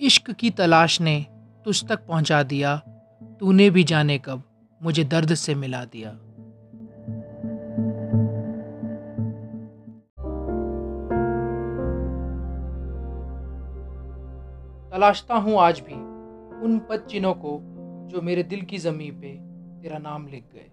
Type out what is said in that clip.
इश्क की तलाश ने तुझ तक पहुँचा दिया। तूने भी जाने कब मुझे दर्द से मिला दिया। तलाशता हूँ आज भी उन पद चिन्हों को जो मेरे दिल की जमी पे तेरा नाम लिख गए।